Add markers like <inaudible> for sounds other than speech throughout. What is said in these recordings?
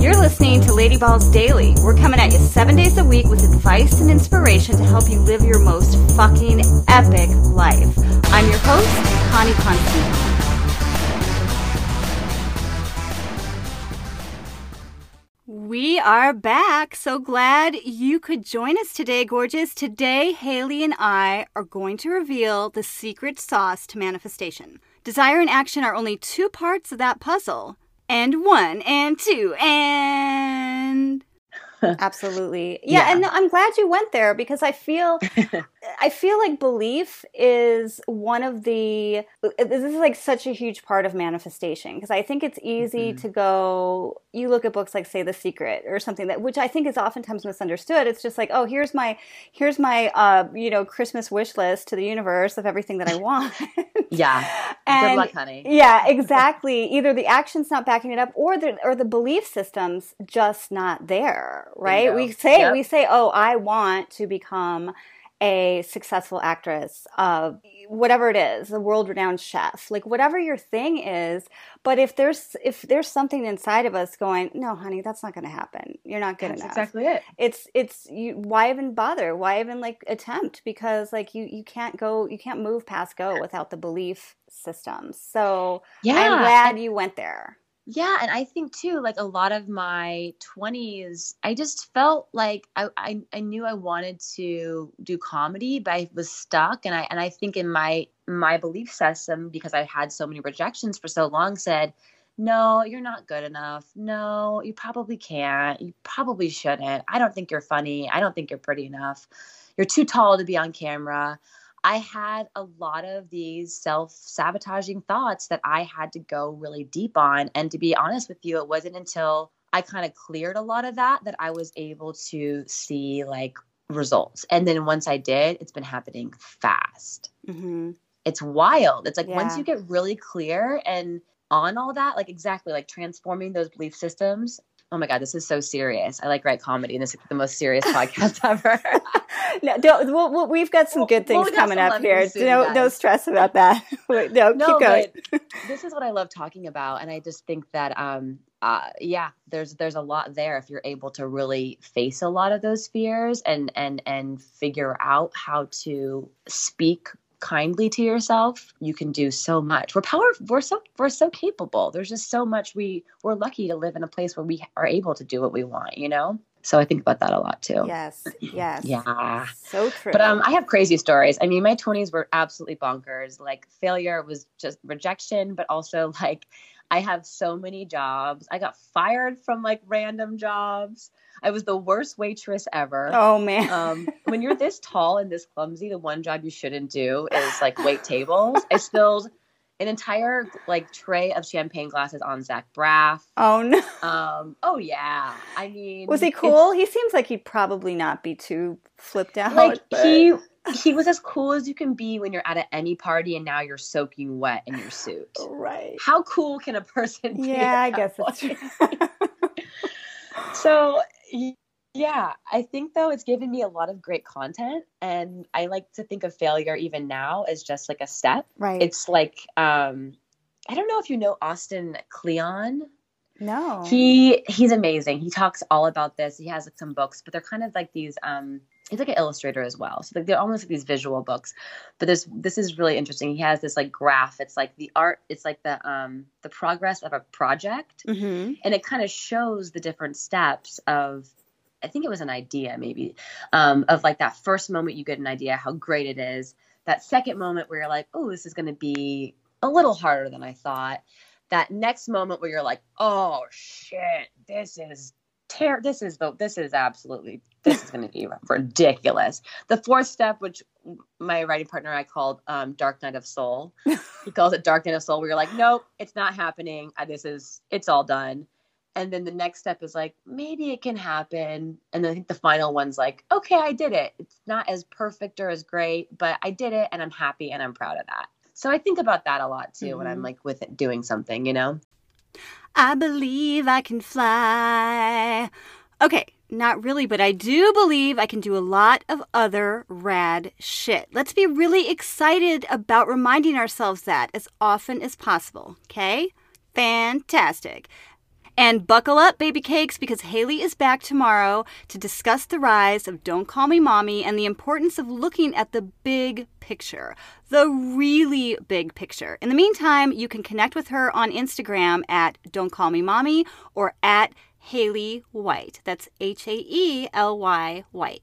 You're listening to Lady Balls Daily. We're coming at you seven days a week with advice and inspiration to help you live your most fucking epic life. I'm your host, Connie Constantine. We are back. So glad you could join us today, gorgeous. Today, Haely and I are going to reveal the secret sauce to manifestation. Desire and action are only two parts of that puzzle. And one, and two, and <laughs> Absolutely. Yeah, yeah, and I'm glad you went there because I feel <laughs> I feel like belief is one of the this is like such a huge part of manifestation because I think it's easy mm-hmm. to go you look at books like say The Secret or something that which I think is oftentimes misunderstood. It's just like, "Oh, here's my here's my uh, you know, Christmas wish list to the universe of everything that I want." yeah. <laughs> And, Good luck, honey. Yeah, exactly. Either the action's not backing it up or the or the belief system's just not there right? We say yep. we say, "Oh, I want to become a successful actress, uh, whatever it is, a world-renowned chef, like whatever your thing is." But if there's if there's something inside of us going, "No, honey, that's not going to happen. You're not good that's enough." Exactly it. It's it's you. Why even bother? Why even like attempt? Because like you you can't go you can't move past go without the belief systems. So yeah. I'm glad you went there. Yeah, and I think too, like a lot of my twenties, I just felt like I, I, I knew I wanted to do comedy, but I was stuck, and I and I think in my my belief system because I had so many rejections for so long said, no, you're not good enough. No, you probably can't. You probably shouldn't. I don't think you're funny. I don't think you're pretty enough. You're too tall to be on camera. I had a lot of these self sabotaging thoughts that I had to go really deep on. And to be honest with you, it wasn't until I kind of cleared a lot of that that I was able to see like results. And then once I did, it's been happening fast. Mm-hmm. It's wild. It's like yeah. once you get really clear and on all that, like exactly like transforming those belief systems. Oh my God, this is so serious. I like write comedy, and this is the most serious <laughs> podcast ever. <laughs> no, don't. We'll, we'll, we've got some good things we'll coming up here. No, no stress about that. <laughs> no, no, keep going. this is what I love talking about, and I just think that, um, uh, yeah, there's there's a lot there if you're able to really face a lot of those fears and and and figure out how to speak kindly to yourself you can do so much we're powerful we're so we're so capable there's just so much we we're lucky to live in a place where we are able to do what we want you know so I think about that a lot too. Yes, yes. Yeah. So true. But um I have crazy stories. I mean, my 20s were absolutely bonkers. Like failure was just rejection, but also like I have so many jobs. I got fired from like random jobs. I was the worst waitress ever. Oh man. Um, when you're this tall and this clumsy, the one job you shouldn't do is like wait tables. I spilled an entire like tray of champagne glasses on Zach Braff. Oh no. Um. Oh yeah. I mean, was he cool? He seems like he'd probably not be too flipped out. Like but... he he was as cool as you can be when you're at any party and now you're soaking wet in your suit. Right. How cool can a person be? Yeah, I guess it's true. <laughs> so yeah, I think though it's given me a lot of great content and I like to think of failure even now as just like a step. Right. It's like um I don't know if you know Austin Kleon. No. He he's amazing. He talks all about this. He has like some books, but they're kind of like these um he's like an illustrator as well. So like they're almost like these visual books. But this this is really interesting. He has this like graph. It's like the art, it's like the um the progress of a project. Mm-hmm. And it kind of shows the different steps of I think it was an idea maybe um, of like that first moment you get an idea how great it is. That second moment where you're like, oh, this is going to be a little harder than I thought. That next moment where you're like, oh shit, this is ter- this is the this is absolutely this is going to be ridiculous. The fourth step, which my writing partner I called um, Dark Night of Soul, <laughs> he calls it Dark Night of Soul. Where you're like, nope, it's not happening. This is it's all done and then the next step is like maybe it can happen and then i think the final one's like okay i did it it's not as perfect or as great but i did it and i'm happy and i'm proud of that so i think about that a lot too mm-hmm. when i'm mm-hmm. like with it, doing something you know i believe i can fly okay not really, but I do believe I can do a lot of other rad shit. Let's be really excited about reminding ourselves that as often as possible, okay? Fantastic. And buckle up, baby cakes, because Haely is back tomorrow to discuss the rise of Don't Call Me Mommy and the importance of looking at the big picture, the really big picture. In the meantime, you can connect with her on Instagram at Don't Call Me Mommy or at Haely White. That's H A E L Y White.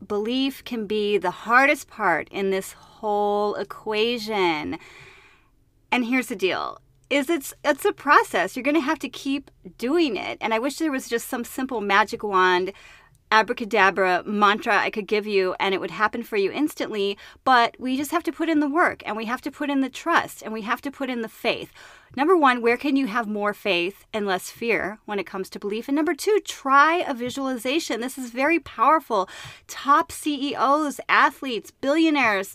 belief can be the hardest part in this whole equation. And here's the deal is it's it's a process. You're going to have to keep doing it. And I wish there was just some simple magic wand abracadabra mantra I could give you and it would happen for you instantly, but we just have to put in the work and we have to put in the trust and we have to put in the faith. Number one, where can you have more faith and less fear when it comes to belief? And number two, try a visualization. This is very powerful. Top CEOs, athletes, billionaires,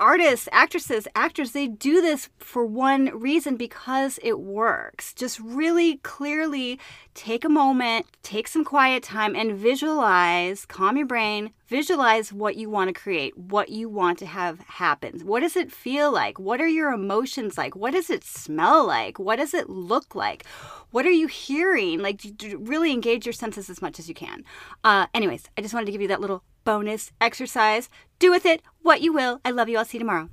artists, actresses, actors, they do this for one reason because it works. Just really clearly take a moment, take some quiet time, and visualize, calm your brain, visualize what you want to create, what you want to have happen. What does it feel like? What are your emotions like? What does it smell like? What does it look like? What are you hearing? Like, really engage your senses as much as you can. Uh, anyways, I just wanted to give you that little bonus exercise. Do with it what you will. I love you. I'll see you tomorrow.